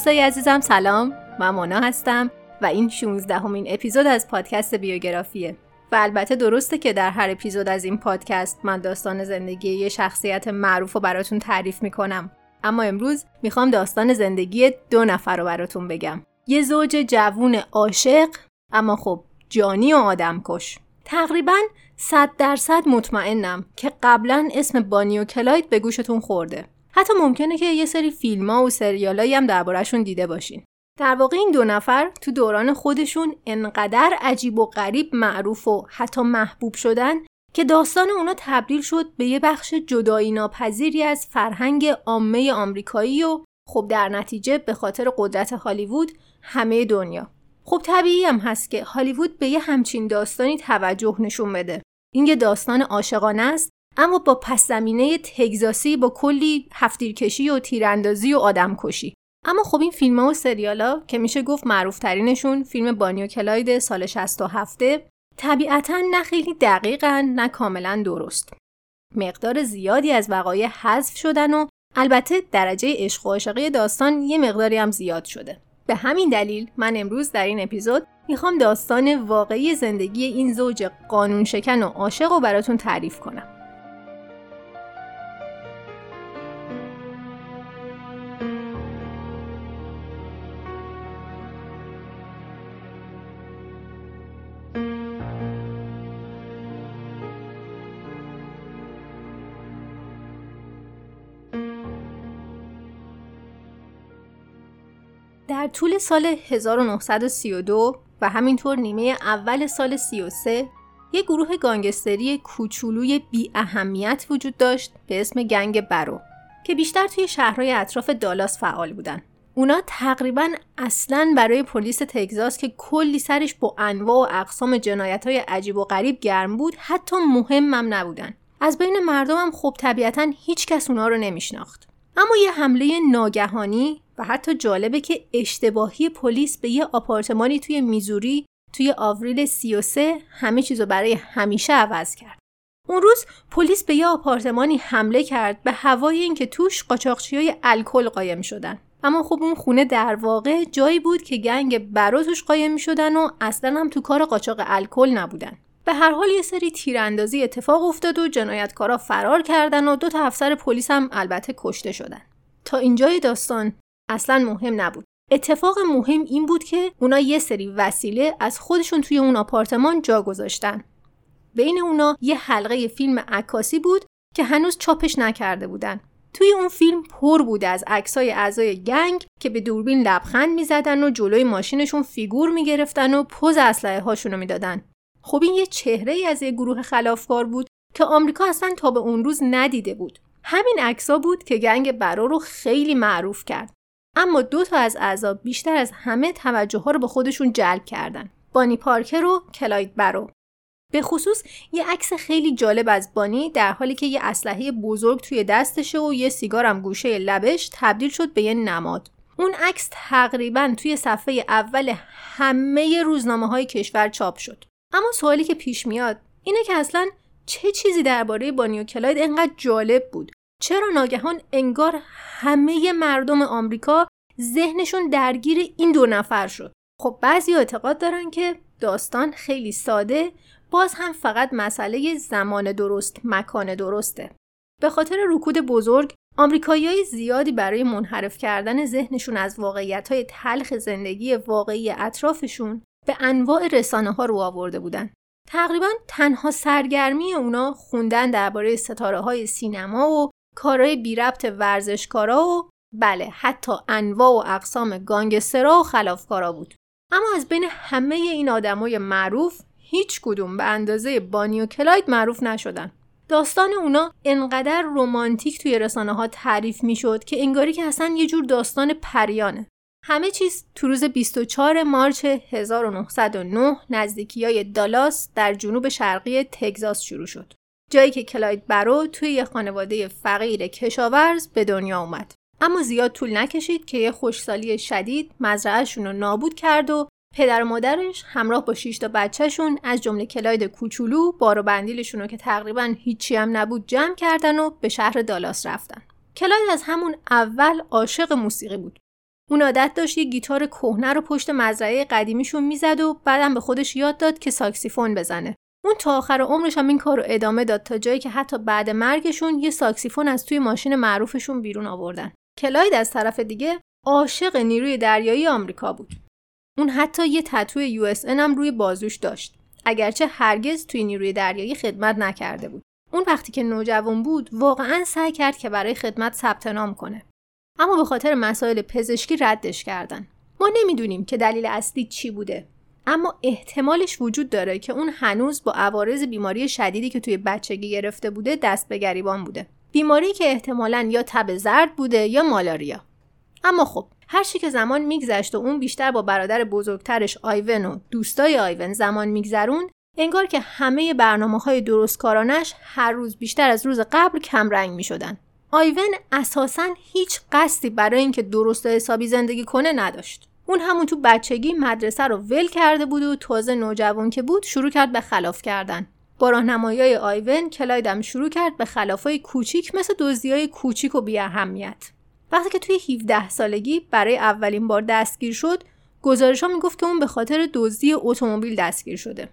دوستای عزیزم سلام. من مونا هستم و این 16 همین اپیزود از پادکست بیوگرافیه. و البته درسته که در هر اپیزود از این پادکست من داستان زندگی یه شخصیت معروف رو براتون تعریف می‌کنم. اما امروز می‌خوام داستان زندگی دو نفر رو براتون بگم. یه زوج جوون عاشق اما خب جانی و آدم کش. تقریبا صد درصد مطمئنم که قبلا اسم بانی و کلاید به گوشتون خورده. حتی ممکنه که یه سری فیلم ها و سریالایی هم دربارهشون دیده باشین. در واقع این دو نفر تو دوران خودشون انقدر عجیب و غریب معروف و حتی محبوب شدن که داستان اونا تبدیل شد به یه بخش جدایی ناپذیری از فرهنگ عامه آمریکایی و خب در نتیجه به خاطر قدرت هالیوود همه دنیا. خب طبیعی هم هست که هالیوود به یه همچین داستانی توجه نشون بده. این یه داستان عاشقانه است اما با پس زمینه تگزاسی با کلی هفتیرکشی و تیراندازی و آدمکشی اما خب این فیلم ها و سریالا که میشه گفت معروف ترینشون فیلم بانیو کلاید سال 67 طبیعتا نه خیلی دقیقا نه کاملا درست. مقدار زیادی از وقایع حذف شدن و البته درجه عشق و عاشقی داستان یه مقداری هم زیاد شده. به همین دلیل من امروز در این اپیزود می‌خوام داستان واقعی زندگی این زوج قانون شکن و عاشق رو براتون تعریف کنم. در طول سال 1932 و همینطور نیمه اول سال 33 یک گروه گانگستری کوچولوی بی اهمیت وجود داشت به اسم گنگ برو که بیشتر توی شهرهای اطراف دالاس فعال بودن. اونا تقریبا اصلا برای پلیس تگزاس که کلی سرش با انواع و اقسام جنایت های عجیب و غریب گرم بود حتی مهمم نبودن. از بین مردم هم خب طبیعتا هیچ کس اونا رو نمیشناخت. اما یه حمله ناگهانی و حتی جالبه که اشتباهی پلیس به یه آپارتمانی توی میزوری توی آوریل 33 همه چیزو برای همیشه عوض کرد. اون روز پلیس به یه آپارتمانی حمله کرد به هوای اینکه توش قاچاقچی های الکل قایم شدن. اما خب اون خونه در واقع جایی بود که گنگ برا توش قایم شدن و اصلا هم تو کار قاچاق الکل نبودن. به هر حال یه سری تیراندازی اتفاق افتاد و جنایتکارا فرار کردن و دو تا افسر پلیس هم البته کشته شدن. تا اینجای داستان اصلا مهم نبود. اتفاق مهم این بود که اونا یه سری وسیله از خودشون توی اون آپارتمان جا گذاشتن. بین اونا یه حلقه فیلم عکاسی بود که هنوز چاپش نکرده بودن. توی اون فیلم پر بود از عکسای اعضای گنگ که به دوربین لبخند می‌زدن و جلوی ماشینشون فیگور می‌گرفتن و پوز اسلحه هاشونو می‌دادن. خب این یه چهره ای از یه گروه خلافکار بود که آمریکا اصلا تا به اون روز ندیده بود. همین عکسا بود که گنگ برا رو خیلی معروف کرد. اما دو تا از اعضا بیشتر از همه توجه ها رو به خودشون جلب کردن. بانی پارکر و کلاید برو. به خصوص یه عکس خیلی جالب از بانی در حالی که یه اسلحه بزرگ توی دستشه و یه سیگارم گوشه لبش تبدیل شد به یه نماد. اون عکس تقریبا توی صفحه اول همه روزنامه های کشور چاپ شد. اما سوالی که پیش میاد اینه که اصلا چه چیزی درباره بانی و کلاید انقدر جالب بود؟ چرا ناگهان انگار همه مردم آمریکا ذهنشون درگیر این دو نفر شد خب بعضی اعتقاد دارن که داستان خیلی ساده باز هم فقط مسئله زمان درست مکان درسته به خاطر رکود بزرگ آمریکایی زیادی برای منحرف کردن ذهنشون از واقعیت های تلخ زندگی واقعی اطرافشون به انواع رسانه ها رو آورده بودن. تقریبا تنها سرگرمی اونا خوندن درباره ستاره های سینما و کارهای بی ربط ورزشکارا و بله حتی انواع و اقسام گانگسترا و خلافکارا بود. اما از بین همه این آدمای معروف هیچ کدوم به اندازه بانی و کلاید معروف نشدن. داستان اونا انقدر رومانتیک توی رسانه ها تعریف می‌شد که انگاری که اصلا یه جور داستان پریانه. همه چیز تو روز 24 مارچ 1909 نزدیکی های دالاس در جنوب شرقی تگزاس شروع شد. جایی که کلاید بارو توی یه خانواده فقیر کشاورز به دنیا اومد. اما زیاد طول نکشید که یه خشکسالی شدید مزرعهشون رو نابود کرد و پدر و مادرش همراه با 6 تا بچهشون از جمله کلاید کوچولو بار و بندیلشون رو که تقریبا هیچی هم نبود جمع کردن و به شهر دالاس رفتن. کلاید از همون اول عاشق موسیقی بود. اون عادت داشت یه گیتار کهنه رو پشت مزرعه قدیمیشون می‌زد و بعدم به خودش یاد داد که ساکسیفون بزنه. اون تا آخر عمرش هم این کار رو ادامه داد تا جایی که حتی بعد مرگشون یه ساکسیفون از توی ماشین معروفشون بیرون آوردن. کلاید از طرف دیگه عاشق نیروی دریایی آمریکا بود. اون حتی یه تتوی یو هم روی بازوش داشت. اگرچه هرگز توی نیروی دریایی خدمت نکرده بود. اون وقتی که نوجوان بود واقعا سعی کرد که برای خدمت ثبت نام کنه. اما به خاطر مسائل پزشکی ردش کردن. ما نمی‌دونیم که دلیل اصلی چی بوده. اما احتمالش وجود داره که اون هنوز با عوارض بیماری شدیدی که توی بچگی گرفته بوده دست به گریبان بوده. بیماری که احتمالا یا تب زرد بوده یا مالاریا. اما خب هر که زمان میگذشت و اون بیشتر با برادر بزرگترش آیون و دوستای آیون زمان میگذرون انگار که همه برنامه های درستکارانش هر روز بیشتر از روز قبل کمرنگ می شدن. آیون اساسا هیچ قصدی برای اینکه درست و حسابی زندگی کنه نداشت. اون همون تو بچگی مدرسه رو ول کرده بود و تازه نوجوان که بود شروع کرد به خلاف کردن. با راهنمایی آیون کلایدم شروع کرد به خلافای کوچیک مثل های کوچیک و بی اهمیت. وقتی که توی 17 سالگی برای اولین بار دستگیر شد، گزارش ها می‌گفت که اون به خاطر دزدی اتومبیل دستگیر شده.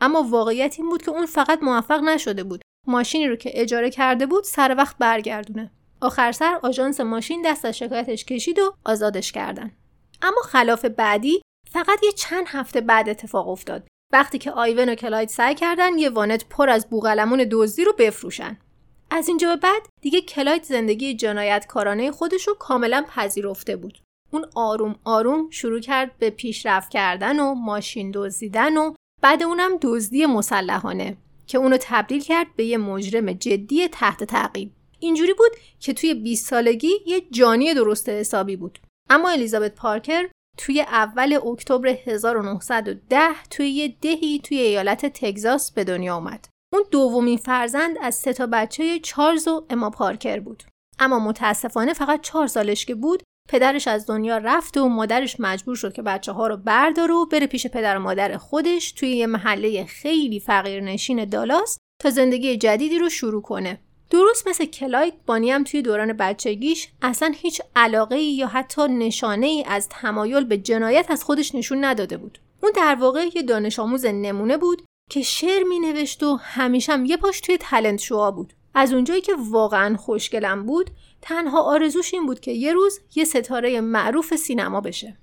اما واقعیت این بود که اون فقط موفق نشده بود ماشینی رو که اجاره کرده بود سر وقت برگردونه. آخر سر آژانس ماشین دست از شکایتش کشید و آزادش کردن. اما خلاف بعدی فقط یه چند هفته بعد اتفاق افتاد. وقتی که آیون و کلاید سعی کردن یه وانت پر از بوغلمون دزدی رو بفروشن. از اینجا به بعد دیگه کلاید زندگی جنایتکارانه خودش رو کاملا پذیرفته بود. اون آروم آروم شروع کرد به پیشرفت کردن و ماشین دزدیدن و بعد اونم دزدی مسلحانه که اونو تبدیل کرد به یه مجرم جدی تحت تعقیب. اینجوری بود که توی 20 سالگی یه جانی درست حسابی بود. اما الیزابت پارکر توی اول اکتبر 1910 توی یه دهی توی ایالت تگزاس به دنیا اومد. اون دومین فرزند از سه تا بچه چارلز و اما پارکر بود. اما متاسفانه فقط چهار سالش که بود پدرش از دنیا رفت و مادرش مجبور شد که بچه ها رو برداره و بره پیش پدر و مادر خودش توی یه محله خیلی فقیرنشین دالاس تا زندگی جدیدی رو شروع کنه. درست مثل کلاید بانی هم توی دوران بچگیش اصلا هیچ علاقه یا حتی نشانه ای از تمایل به جنایت از خودش نشون نداده بود. اون در واقع یه دانش آموز نمونه بود که شعر می نوشت و همیشه هم یه پاش توی تلنت شوها بود. از اونجایی که واقعا خوشگلم بود تنها آرزوش این بود که یه روز یه ستاره معروف سینما بشه.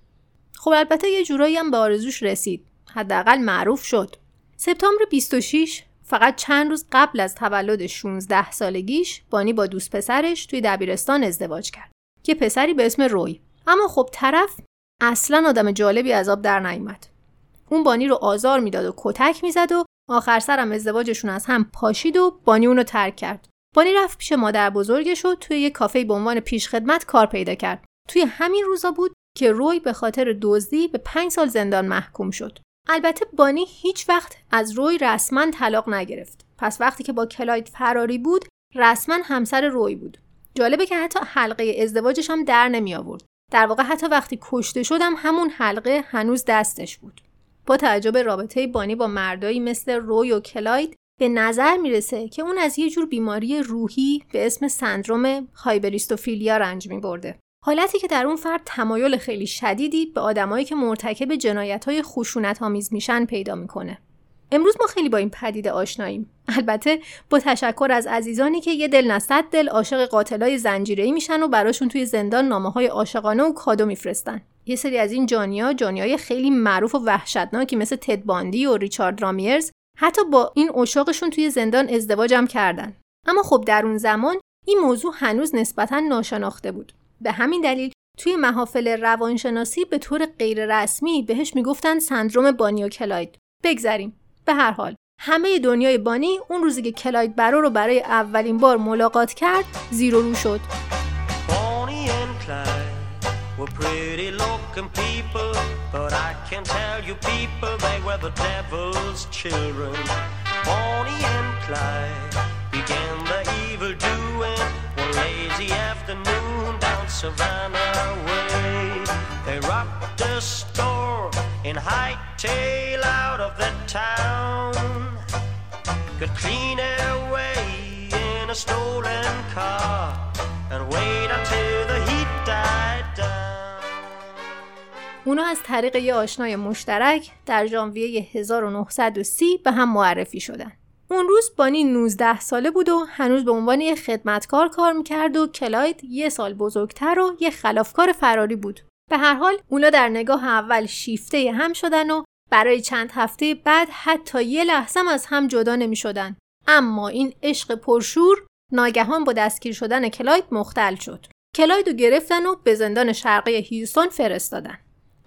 خب البته یه جورایی هم به آرزوش رسید. حداقل معروف شد. سپتامبر 26 فقط چند روز قبل از تولد 16 سالگیش بانی با دوست پسرش توی دبیرستان ازدواج کرد که پسری به اسم روی. اما خب طرف اصلا آدم جالبی از آب در نیومد. اون بانی رو آزار می‌داد و کتک می‌زد و آخر سرم ازدواجشون از هم پاشید و بانی اونو ترک کرد. بانی رفت پیش مادر بزرگش و توی یه کافه به عنوان پیشخدمت کار پیدا کرد. توی همین روزا بود که روی به خاطر دزدی به پنج سال زندان محکوم شد. البته بانی هیچ وقت از روی رسما طلاق نگرفت. پس وقتی که با کلاید فراری بود رسما همسر روی بود. جالبه که حتی حلقه ازدواجش هم در نمی آورد در واقع حتی وقتی کشته شدم همون حلقه هنوز دستش بود. با توجه به رابطه بانی با مردایی مثل روی و کلاید به نظر می‌رسه که اون از یه جور بیماری روحی به اسم سندروم هایبریستوفیلیا رنج می برده. حالتی که در اون فرد تمایل خیلی شدیدی به آدمایی که مرتکب جنایت های خشونت آمیز میشن پیدا می‌کنه. امروز ما خیلی با این پدیده آشناییم. البته با تشکر از عزیزانی که یه دل نصد دل عاشق قاتلای زنجیره‌ای میشن و براشون توی زندان نامه های عاشقانه و کادو میفرستن. یه سری از این جانیا جانیای خیلی معروف و وحشتناکی مثل تد باندی و ریچارد رامیرز حتی با این اشاقشون توی زندان ازدواجم کردن. اما خب در اون زمان این موضوع هنوز نسبتا ناشناخته بود. به همین دلیل توی محافل روانشناسی به طور غیر رسمی بهش می‌گفتن سندروم بانی و کلاید. بگذریم. به هر حال همه دنیای بانی اون روزی که کلاید برا رو برای اولین بار ملاقات کرد زیر و رو شد. Lazy afternoon down Savannah Way. They robbed a store in Hightail out of the town. Could clean their way in a stolen car and wait until the heat died down. اونا از طریق یه آشنای مشترک در ژانویه 1930 به هم معرفی شدن. اون روز بانی 19 ساله بود و هنوز به عنوان یه خدمتکار کار می‌کرد و کلاید یه سال بزرگتر و یه خلافکار فراری بود. به هر حال اونا در نگاه اول شیفته هم شدن و برای چند هفته بعد حتی یه لحظه از هم جدا نمی شدن. اما این عشق پرشور ناگهان با دستگیر شدن کلاید مختل شد. کلاید رو گرفتن و به زندان شرقی هیوستون فرستادن.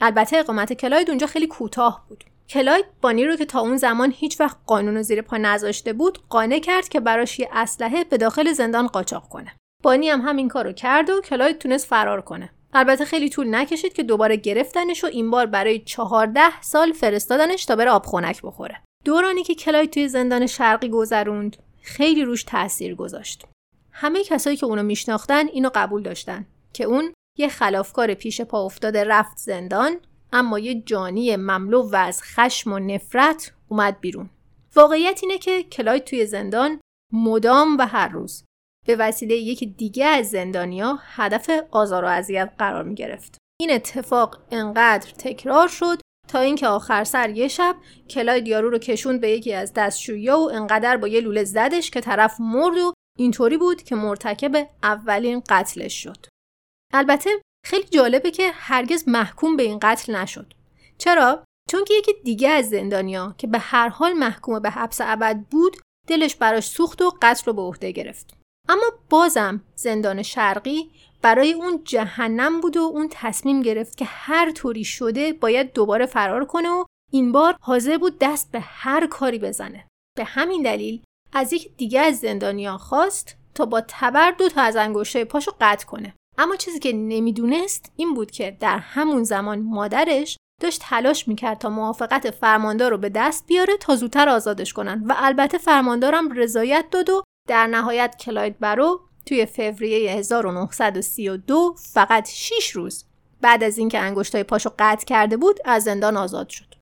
البته اقامت کلاید اونجا خیلی کوتاه بود. کلاید بانی رو که تا اون زمان هیچ وقت قانون رو زیر پا نذاشته بود قانع کرد که براش یه اسلحه به داخل زندان قاچاق کنه. بانی هم همین کارو کرد و کلاید تونست فرار کنه. البته خیلی طول نکشید که دوباره گرفتنش و این بار برای چهارده سال فرستادنش تا بره آبخونک بخوره. دورانی که کلاید توی زندان شرقی گذروند خیلی روش تاثیر گذاشت. همه کسایی که اونو میشناختن اینو قبول داشتن که اون یه خلافکار پیش پا افتاده رفت زندان اما یه جانی مملو و از خشم و نفرت اومد بیرون. واقعیت اینه که کلاید توی زندان مدام و هر روز به وسیله یکی دیگه از زندانیا هدف آزار و اذیت قرار می گرفت. این اتفاق انقدر تکرار شد تا اینکه آخر سر یه شب کلاید یارو رو کشوند به یکی از دستشویی و انقدر با یه لوله زدش که طرف مرد و اینطوری بود که مرتکب اولین قتلش شد. البته خیلی جالبه که هرگز محکوم به این قتل نشد. چرا؟ چون که یکی دیگه از زندانیا که به هر حال محکوم به حبس ابد بود دلش براش سوخت و قتل رو به عهده گرفت. اما بازم زندان شرقی برای اون جهنم بود و اون تصمیم گرفت که هر طوری شده باید دوباره فرار کنه و این بار حاضر بود دست به هر کاری بزنه. به همین دلیل از یک دیگه از زندانیان خواست تا با تبر دو تا از انگشتای پاشو قطع کنه. اما چیزی که نمی‌دونست این بود که در همون زمان مادرش داشت تلاش می‌کرد تا موافقت فرماندار رو به دست بیاره تا زودتر آزادش کنن و البته فرماندارم رضایت داد و در نهایت کلاید برو توی فوریه 1932 فقط 6 روز بعد از اینکه انگشتای پاشو قطع کرده بود از زندان آزاد شد.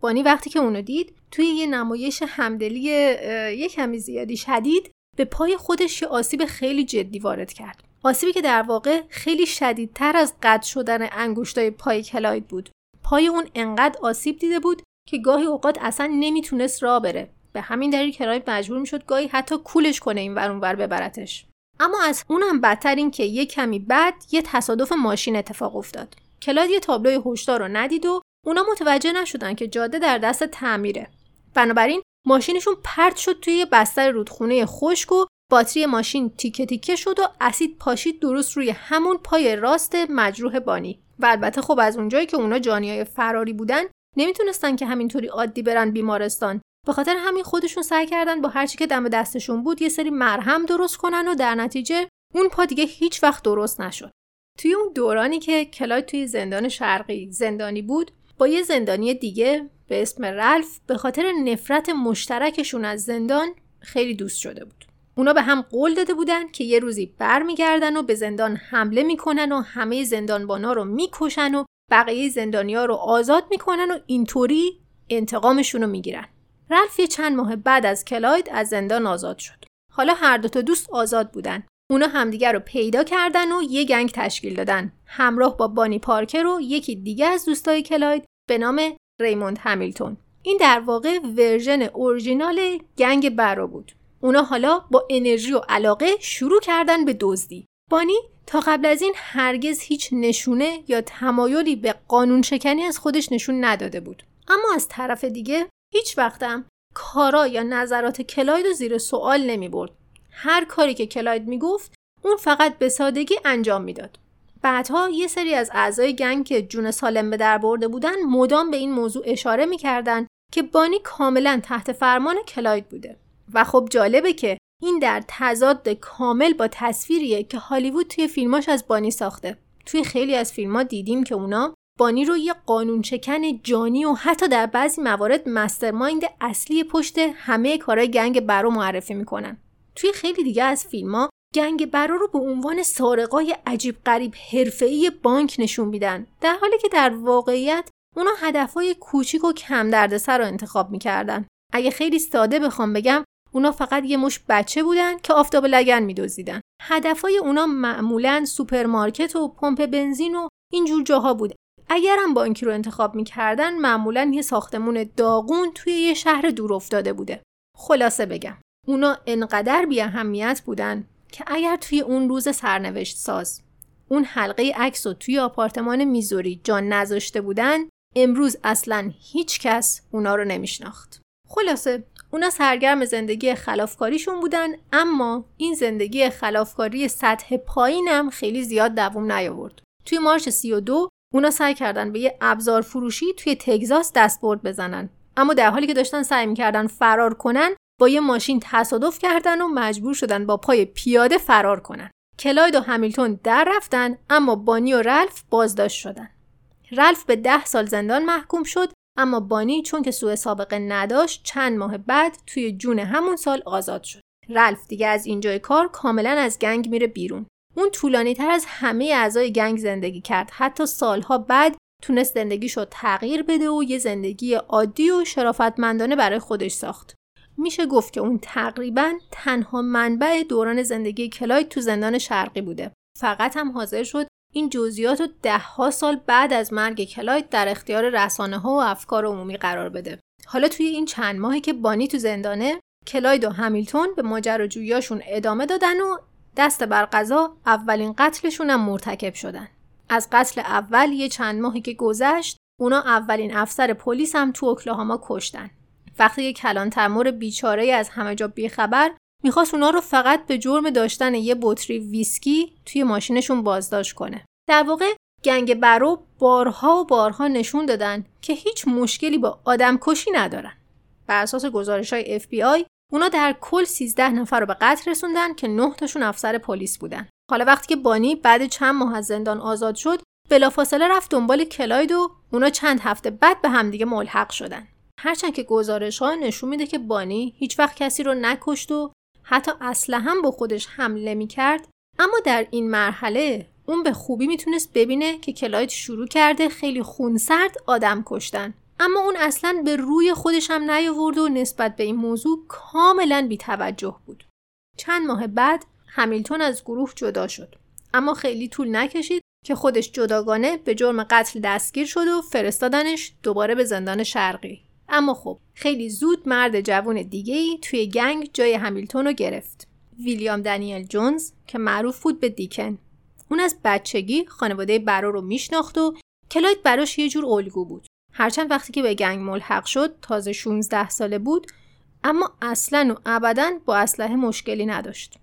بانی وقتی که اونو دید توی یه نمایش همدلی یه کمی زیادی شدید به پای خودش یه آسیب خیلی جدی وارد کرد. آسیبی که در واقع خیلی شدیدتر از قطع شدن انگشتای پای کلاید بود. پای اون انقدر آسیب دیده بود که گاهی اوقات اصلا نمی‌تونست راه بره. به همین دلیل کلاید مجبور می‌شد گاهی حتی کولش کنه این ور اونور ببرتش. اما از اونم بدتر این که یه کمی بعد یه تصادف ماشین اتفاق افتاد. کلاید یه تابلوی هشدار رو ندید و اونا متوجه نشدن که جاده در دست تعمیره. بنابراین ماشینشون پرت شد توی بستر رودخونه خشک و باتری ماشین تیکه تیکه شد و اسید پاشید درست روی همون پای راست مجروح بانی. و البته خب از اونجایی که اونا جانیای فراری بودن نمی‌تونستن که همینطوری عادی برن بیمارستان. به خاطر همین خودشون سعی کردن با هرچی که دم دستشون بود یه سری مرهم درست کنن و در نتیجه اون پا دیگه هیچ وقت درست نشد. توی اون دورانی که کلاید توی زندان شرقی زندانی بود با یه زندانی دیگه به اسم رلف به خاطر نفرت مشترکشون از زندان خیلی دوست شده بود. اونا به هم قول داده بودن که یه روزی برمیگردن و به زندان حمله می‌کنن و همه زندانبانا رو می‌کشن و بقیه زندانیا رو آزاد می‌کنن و اینطوری انتقامشون رو می‌گیرن. رالف یه چند ماه بعد از کلاید از زندان آزاد شد. حالا هر دو تا دوست آزاد بودن. اونا همدیگر رو پیدا کردن و یه gang تشکیل دادن. همراه با بانی پارکر و یکی دیگه از دوستای کلاید به نام ریموند همیلتون. این در واقع ورژن اورژینال gang بارو بود. اونا حالا با انرژی و علاقه شروع کردن به دزدی. بانی تا قبل از این هرگز هیچ نشونه یا تمایلی به قانون شکنی از خودش نشون نداده بود. اما از طرف دیگه هیچ وقتم کارا یا نظرات کلاید رو زیر سوال نمی برد. هر کاری که کلاید می‌گفت اون فقط به سادگی انجام می‌داد. بعدها یه سری از اعضای گنگ که جون سالم به در برده بودن مدام به این موضوع اشاره می‌کردن که بانی کاملا تحت فرمان کلاید بوده و خب جالبه که این در تضاد کامل با تصویریه که هالیوود توی فیلماش از بانی ساخته. توی خیلی از فیلمها دیدیم که اونا بانی رو یه قانون چکن جانی و حتی در بعضی موارد مسترمایند اصلی پشت همه کارهای گنگ برو معرفی می‌کنن. توی خیلی دیگه از فیلم گنگ برا رو به عنوان سارقای عجیب غریب حرفه‌ای بانک نشون میدن. در حالی که در واقعیت اونا هدفهای کوچیک و کم دردسر رو انتخاب می‌کردن. اگه خیلی ساده بخوام بگم اونا فقط یه مشت بچه بودن که آفتاب لگن میدزدیدن هدفهای اونا معمولا سوپرمارکت و پمپ بنزین و اینجور جاها بود اگرم بانکی رو انتخاب می‌کردن معمولا یه ساختمون داغون توی یه شهر دور افتاده بوده. خلاصه بگم اونا انقدر بی اهمیت بودن که اگر توی اون روز سرنوشت ساز اون حلقه عکس رو توی آپارتمان میزوری جا نذاشته بودن امروز اصلا هیچ کس اونا رو نمیشناخت. خلاصه اونا سرگرم زندگی خلافکاریشون بودن اما این زندگی خلافکاری سطح پایینم خیلی زیاد دووم نیاورد. توی مارچ 32 اونا سعی کردن به یه ابزار فروشی توی تگزاس دستبرد بزنن. اما در حالی که داشتن سعی می‌کردن فرار کنن با یه ماشین تصادف کردن و مجبور شدن با پای پیاده فرار کنن. کلاید و همیلتون در رفتن اما بانی و رلف بازداشت شدن. رلف به ده سال زندان محکوم شد اما بانی چون که سوء سابقه نداشت چند ماه بعد توی جون همون سال آزاد شد. رلف دیگه از اینجای کار کاملا از گنگ میره بیرون. اون طولانی تر از همه اعضای گنگ زندگی کرد. حتی سالها بعد تونست زندگیشو تغییر بده و یه زندگی عادی و شرافتمندانه برای خودش ساخت. میشه گفت که اون تقریبا تنها منبع دوران زندگی کلاید تو زندان شرقی بوده. فقط هم حاضر شد این جزئیات رو دهها سال بعد از مرگ کلاید در اختیار رسانه ها و افکار عمومی قرار بده حالا توی این چند ماهی که بانی تو زندانه کلاید و همیلتون به ماجراجوییاشون ادامه دادن و دست بر قضا اولین قتلشون هم مرتکب شدن. از قتل اول یه چند ماهی که گذشت اونا اولین افسر پلیس هم تو اوکلاهاما کشتن. وقتی که کلان تمور بیچاره از همه جا بیخبر می‌خواست اونا رو فقط به جرم داشتن یه بطری ویسکی توی ماشینشون بازداشت کنه. در واقع گنگ برو بارها و بارها نشون دادن که هیچ مشکلی با آدم کشی ندارن. بر اساس گزارش های FBI اونا در کل 13 نفر رو به قتل رسوندن که 9 تاشون افسر پلیس بودن. حالا وقتی که بانی بعد چند ماه از زندان آزاد شد، بلافاصله رفت دنبال کلاید و اونا چند هفته بعد به همدیگه ملحق شدن. هرچند که گزارش ها نشون میده که بانی هیچ وقت کسی رو نکشت و حتی اصلا هم با خودش حمله می‌کرد اما در این مرحله اون به خوبی می‌تونست ببینه که کلاید شروع کرده خیلی خونسرد آدم کشتن اما اون اصلا به روی خودش هم نیاورد و نسبت به این موضوع کاملا بیتوجه بود. چند ماه بعد همیلتون از گروه جدا شد. اما خیلی طول نکشید که خودش جداگانه به جرم قتل دستگیر شد و فرستادنش دوباره به زندان شرقی. اما خب خیلی زود مرد جوان دیگه ای توی گنگ جای همیلتون رو گرفت. ویلیام دنیل جونز که معروف بود به دیکن. اون از بچگی خانواده برا رو میشناخت و کلاید براش یه جور الگو بود. هرچند وقتی که به گنگ ملحق شد تازه 16 ساله بود اما اصلا و ابدا با اسلحه مشکلی نداشت.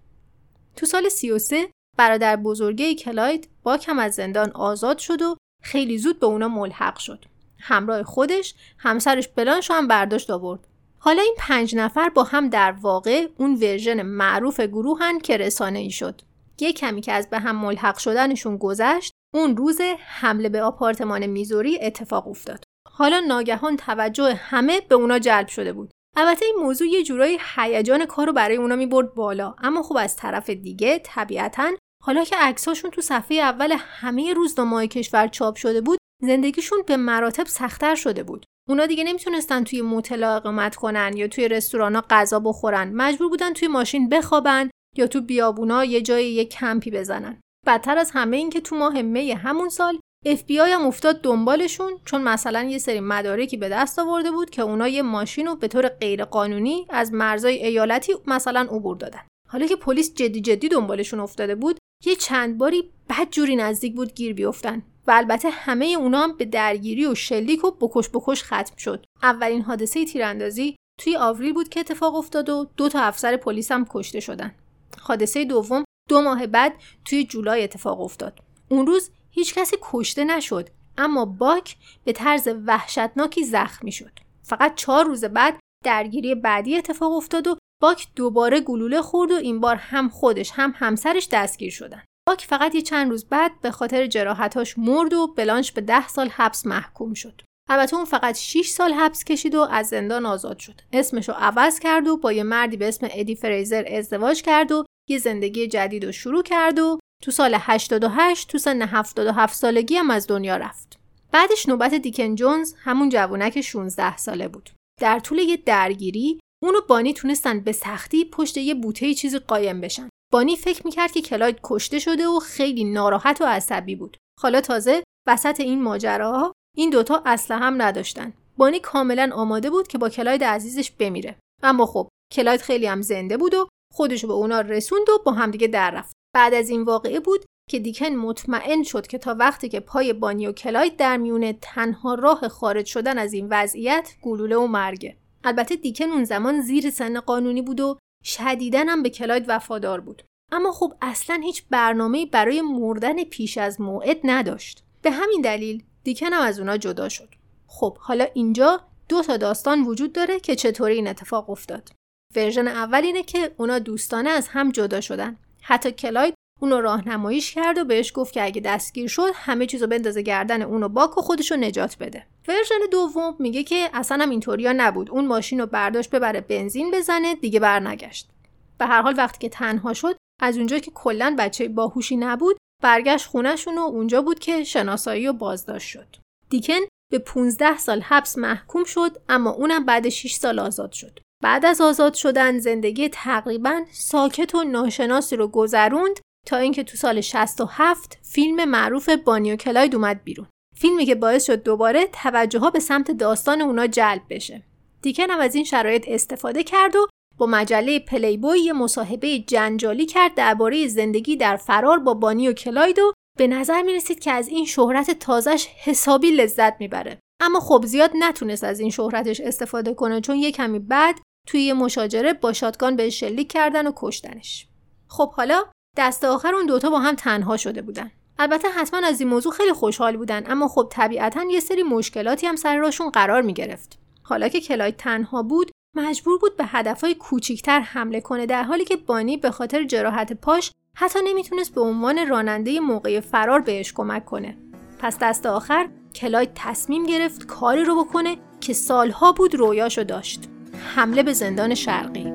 تو سال 33 برادر بزرگه کلاید با کم از زندان آزاد شد و خیلی زود به اونا ملحق شد. همراه خودش همسرش بلانش هم برداشت آورد. حالا این پنج نفر با هم در واقع اون ورژن معروف گروهن که رسانه ای شد. یه کمی که از به هم ملحق شدنشون گذشت اون روز حمله به آپارتمان میزوری اتفاق افتاد. حالا ناگهان توجه همه به اونا جلب شده بود البته این موضوع یه جورایی هیجان کار رو برای اونا می‌برد بالا اما خب از طرف دیگه طبیعتا حالا که عکساشون تو صفحه اول همه روزنامه‌های کشور چاپ شده بود زندگیشون به مراتب سختتر شده بود. اونا دیگه نمی‌تونستن توی موتلا اقامت کنن یا توی رستورانا غذا بخورن. مجبور بودن توی ماشین بخوابن یا تو بیابونا یه جای یه کمپی بزنن. بدتر از همه این که تو ماه می همون سال FBI هم افتاد دنبالشون چون مثلا یه سری مدارکی به دست آورده بود که اونا یه ماشین رو به طور غیرقانونی از مرزای ایالتی مثلا عبور دادن. حالا که پلیس جدی جدی دنبالشون افتاده بود یه چند باری بد جوری نزدیک بود گیر بیفتن. و البته همه اونا هم به درگیری و شلیک و بکش بکش ختم شد. اولین حادثه تیراندازی توی آوریل بود که اتفاق افتاد و دو تا افسر پلیس هم کشته شدن. حادثه دوم دو ماه بعد توی جولای اتفاق افتاد. اون روز هیچ کسی کشته نشد اما باک به طرز وحشتناکی زخمی شد. فقط چهار روز بعد درگیری بعدی اتفاق افتاد و باک دوباره گلوله خورد و این بار هم خودش هم همسرش دستگیر شدن. باک فقط یه چند روز بعد به خاطر جراحتاش مرد و بلانش به ده سال حبس محکوم شد البته اون فقط 6 سال حبس کشید و از زندان آزاد شد اسمش رو عوض کرد و با یه مردی به اسم ادی فریزر ازدواج کرد و یه زندگی جدید رو شروع کرد و تو سال 88 تو سن 77 سالگی هم از دنیا رفت. بعدش نوبت دیکن جونز همون جوونک 16 ساله بود. در طول یه درگیری اونو بانی تونستن به سختی پشت یه بوته چیزی قایم بشن. بانی فکر می‌کرد که کلاید کشته شده و خیلی ناراحت و عصبی بود. حالا تازه وسط این ماجراها این دوتا اصلا هم نداشتن. بانی کاملا آماده بود که با کلاید عزیزش بمیره. اما خب کلاید خیلی هم زنده بود و خودش به اونا رسوند و با همدیگه در رفت. بعد از این واقعه بود که دیکن مطمئن شد که تا وقتی که پای بانی و کلاید در میونه تنها راه خارج شدن از این وضعیت گلوله و مرگه. البته دیکن اون زمان زیر سن قانونی بود و شدیدن هم به کلاید وفادار بود. اما خب اصلا هیچ برنامه برای مردن پیش از موعد نداشت. به همین دلیل دیکن هم از اونا جدا شد. خب حالا اینجا دو تا داستان وجود داره که چطوری این اتفاق افتاد. ورژن اول اینه که اونا دوستانه از هم جدا شدن. حتی کلاید اونو راهنماییش کرد و بهش گفت که اگه دستگیر شد همه چیزو بندازه گردن اونو باک و خودشو نجات بده. ورژن دوم میگه که اصلا هم اینطوریا نبود. اون ماشین رو برداشت ببره بنزین بزنه دیگه برنگشت. به هر حال وقتی که تنها شد از اونجا که کلا بچه باهوشی نبود برگشت خونهشون و اونجا بود که شناسایی و بازداشت شد. دیکن به 15 سال حبس محکوم شد اما اونم بعد 6 سال آزاد شد. بعد از آزاد شدن زندگی تقریبا ساکت و ناشناسی رو گذروند تا اینکه تو سال 67 فیلم معروف بانی و کلاید اومد بیرون. فیلمی که باعث شد دوباره توجه ها به سمت داستان اونا جلب بشه. دیکن هم از این شرایط استفاده کرد و با مجله پلی بوی یه مصاحبه جنجالی کرد درباره زندگی در فرار با بانی و کلاید و به نظر می رسید که از این شهرت تازش حسابی لذت می‌بره. اما خب زیاد نتونست از این شهرتش استفاده کنه چون یه کمی بعد توی یه مشاجره با شاتگان به شلیک کردن و کشتنش. خب حالا دست آخر اون دوتا با هم تنها شده بودن. البته حتما از این موضوع خیلی خوشحال بودن اما خب طبیعتا یه سری مشکلاتی هم سر راشون قرار می گرفت حالا که کلاید تنها بود مجبور بود به هدفهای کوچیکتر حمله کنه در حالی که بانی به خاطر جراحت پاش حتی نمی‌تونست به عنوان راننده موقع فرار بهش کمک کنه. پس دست آخر کلاید تصمیم گرفت کاری رو بکنه که سالها بود رویاشو داشت. حمله به زندان شرقی.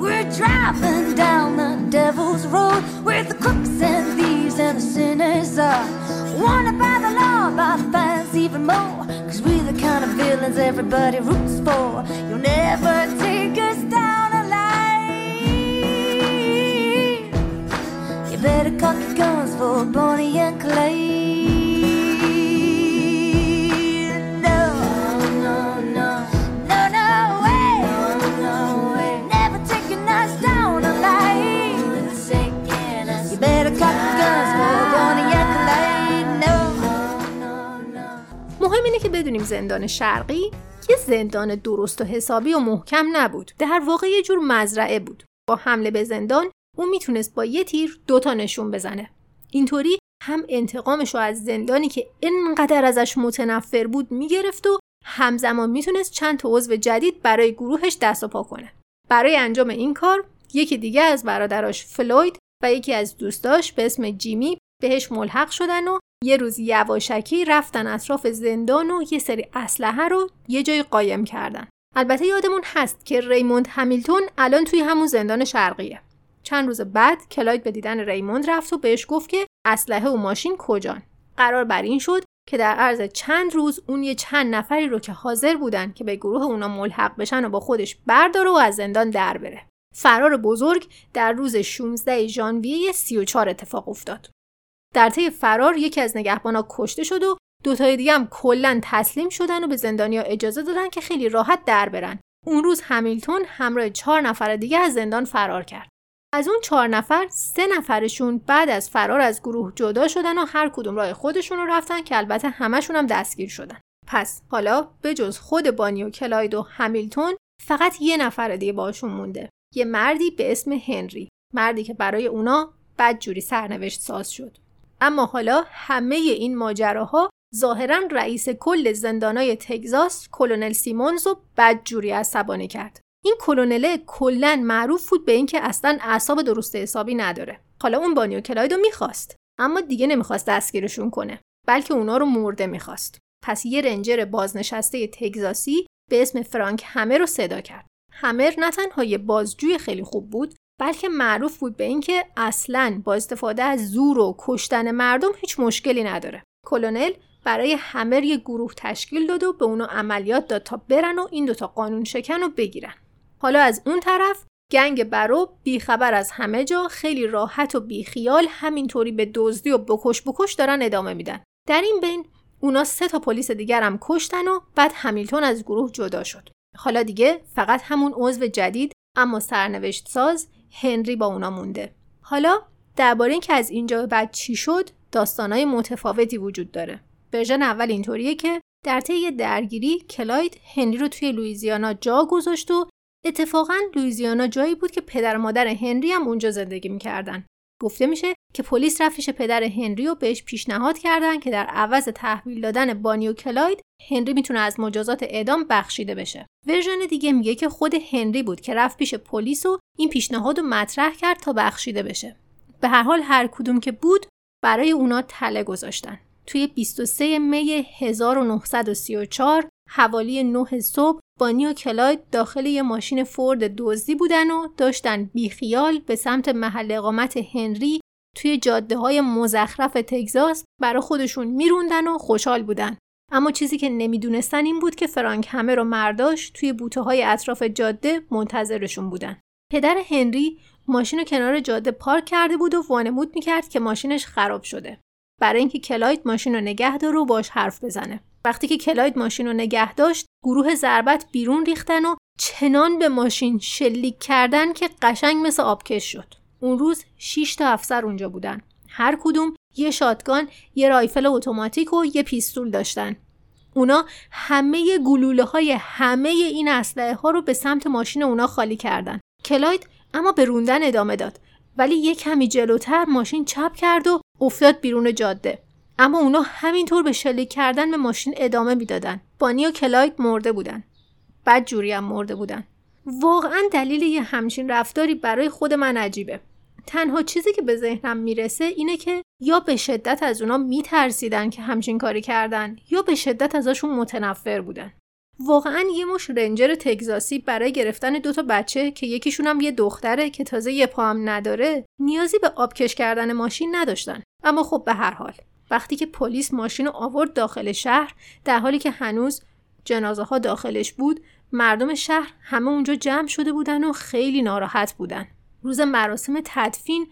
We're thieves and the sinners are. Wanted by the law, by the fans even more. Cause we're the kind of villains everybody roots for. You'll never take us down alive. You better cock your guns for Bonnie and Clyde. اینه که بدونیم زندان شرقی یه زندان درست و حسابی و محکم نبود. در واقع یه جور مزرعه بود. با حمله به زندان اون می‌تونست با یه تیر دوتا نشون بزنه. اینطوری هم انتقامش رو از زندانی که انقدر ازش متنفر بود می‌گرفت و همزمان می‌تونست چند تا عضو جدید برای گروهش دست و پا کنه. برای انجام این کار یکی دیگه از برادراش فلوید و یکی از دوستاش به اسم جیمی بهش ملحق شدن و یه روز یواشکی رفتن اطراف زندان و یه سری اسلحه رو یه جای قایم کردن. البته یادمون هست که ریموند همیلتون الان توی همون زندان شرقیه. چند روز بعد کلاید به دیدن ریموند رفت و بهش گفت که اسلحه و ماشین کجان. قرار بر این شد که در عرض چند روز اون یه چند نفری رو که حاضر بودن که به گروه اونا ملحق بشن و با خودش برداره و از زندان در بره. فرار بزرگ در روز 16 ژانویه 34 اتفاق افتاد. در طی فرار یکی از نگهبانا کشته شد و دوتای دیگه هم کلا تسلیم شدن و به زندانیا اجازه دادن که خیلی راحت در برن. اون روز همیلتون همراه چهار نفر دیگه از زندان فرار کرد. از اون چهار نفر سه نفرشون بعد از فرار از گروه جدا شدن و هر کدوم راه خودشون رو رفتن که البته همشون هم دستگیر شدن. پس حالا به جز خود بانی و کلاید و همیلتون فقط یه نفر دیگه باشون مونده. یه مردی به اسم هنری. مردی که برای اونا بدجوری سرنوشت ساز شد. اما حالا همه این ماجراها ظاهرا رئیس کل زندانای تگزاس کلونل سیمونز رو بدجوری عصبانی کرد. این کلونل کلا معروف بود به اینکه اصلا اعصاب درست حسابی نداره. حالا اون بانیو کلاید رو می‌خواست اما دیگه نمی‌خواست دستگیرشون کنه بلکه اونا رو مرده می‌خواست. پس یه رنجر بازنشسته تگزاسی به اسم فرانک همر رو صدا کرد. همر نه تنها یه بازجوی خیلی خوب بود بلکه معروف بود به اینکه اصلا با استفاده از زور و کشتن مردم هیچ مشکلی نداره. کلونل برای همه یه گروه تشکیل داد و به اونو عملیات داد تا برن و این دوتا قانون شکن رو بگیرن. حالا از اون طرف گنگ برو بیخبر از همه جا خیلی راحت و بیخیال همینطوری به دزدی و بکش بکش دارن ادامه میدن. در این بین اونا سه تا پلیس دیگر هم کشتن و بعد همیلتون از گروه جدا شد. حالا دیگه فقط همون عضو جدید اما سرنوشت ساز هنری با اونا مونده. حالا درباره اینکه از اینجا به بعد چی شد داستانهای متفاوتی وجود داره. ورژن اول اینطوریه که در طی درگیری کلاید هنری رو توی لویزیانا جا گذاشت و اتفاقا لویزیانا جایی بود که پدر مادر هنری هم اونجا زندگی می‌کردن. گفته میشه که پلیس رفت پدر هنری رو بهش پیشنهاد کردن که در عوض تحویل دادن بانی و کلاید هنری می‌تونه از مجازات اعدام بخشیده بشه. ورژن دیگه میگه که خود هنری بود که رفت پیش پلیس و این پیشنهاد رو مطرح کرد تا بخشیده بشه. به هر حال هر کدوم که بود برای اونا تله گذاشتن. توی 23 می 1934 حوالی 9 صبح بانی و کلاید داخل یه ماشین فورد دزدی بودن و داشتن بیخیال به سمت محل اقامت هنری توی جاده های مزخرف تگزاس برای خودشون میروندن و خوشحال بودن. اما چیزی که نمی‌دونستن این بود که فرانک همه رو مرداش توی بوته های اطراف جاده منتظرشون بودن. پدر هنری ماشین رو کنار جاده پارک کرده بود و وانمود می‌کرد که ماشینش خراب شده. برای اینکه کلاید ماشین رو نگه داره و باش حرف بزنه. وقتی که کلاید ماشین رو نگه داشت گروه ضربت بیرون ریختن و چنان به ماشین شلیک کردن که قشنگ مثل آبکش شد اون روز 6 تا افسر اونجا بودن. هر کدوم یه شاتگان یه رایفل اتوماتیک و یه پیستول داشتن. اونا همه گلوله های همه این اسلحه ها رو به سمت ماشین اونا خالی کردن. کلاید اما به روندن ادامه داد. ولی یه کمی جلوتر ماشین چپ کرد و افتاد بیرون جاده. اما اونا همینطور به شلیک کردن به ماشین ادامه می‌دادن. بانی و کلاید مرده بودن. بعد جوری هم مرده بودن. واقعا دلیل یه همچین رفتاری برای خود من عجیبه. تنها چیزی که به ذهنم می‌رسه اینه که یا به شدت از اونا میترسیدن که همچین کاری کردن یا به شدت ازشون متنفر بودن. واقعا یه مش رنجر تگزاسی برای گرفتن دوتا بچه که یکیشون هم یه دختره که تازه یه پا هم نداره نیازی به آبکش کردن ماشین نداشتن. اما خب به هر حال وقتی که پلیس ماشین رو آورد داخل شهر در حالی که هنوز جنازه ها داخلش بود مردم شهر همه اونجا جمع شده بودن و خیلی ناراحت بودن. روز مراسم تدفین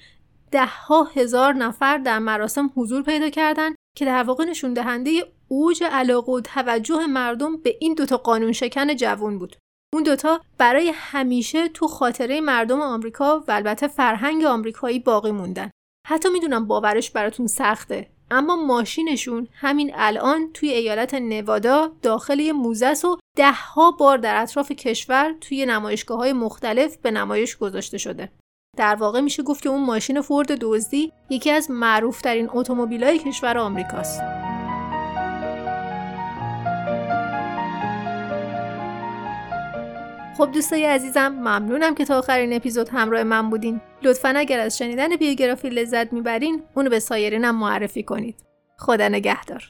ده ها هزار نفر در مراسم حضور پیدا کردند که در واقع نشون دهنده اوج علاقه و توجه مردم به این دوتا قانون شکن جوون بود اون دوتا برای همیشه تو خاطره مردم آمریکا و البته فرهنگ آمریکایی باقی موندن حتی می‌دونم باورش براتون سخته اما ماشینشون همین الان توی ایالت نوادا داخل یه موزه و ده ها بار در اطراف کشور توی نمایشگاه های مختلف به نمایش گذاشته شده. در واقع میشه گفت که اون ماشین فورد دزدی یکی از معروفترین اتومبیل‌های کشور آمریکاست. خب دوستای عزیزم ممنونم که تا آخرین اپیزود همراه من بودین. لطفا اگر از شنیدن بیوگرافی لذت می‌برین اونو به سایرینم معرفی کنید. خدا نگهدار.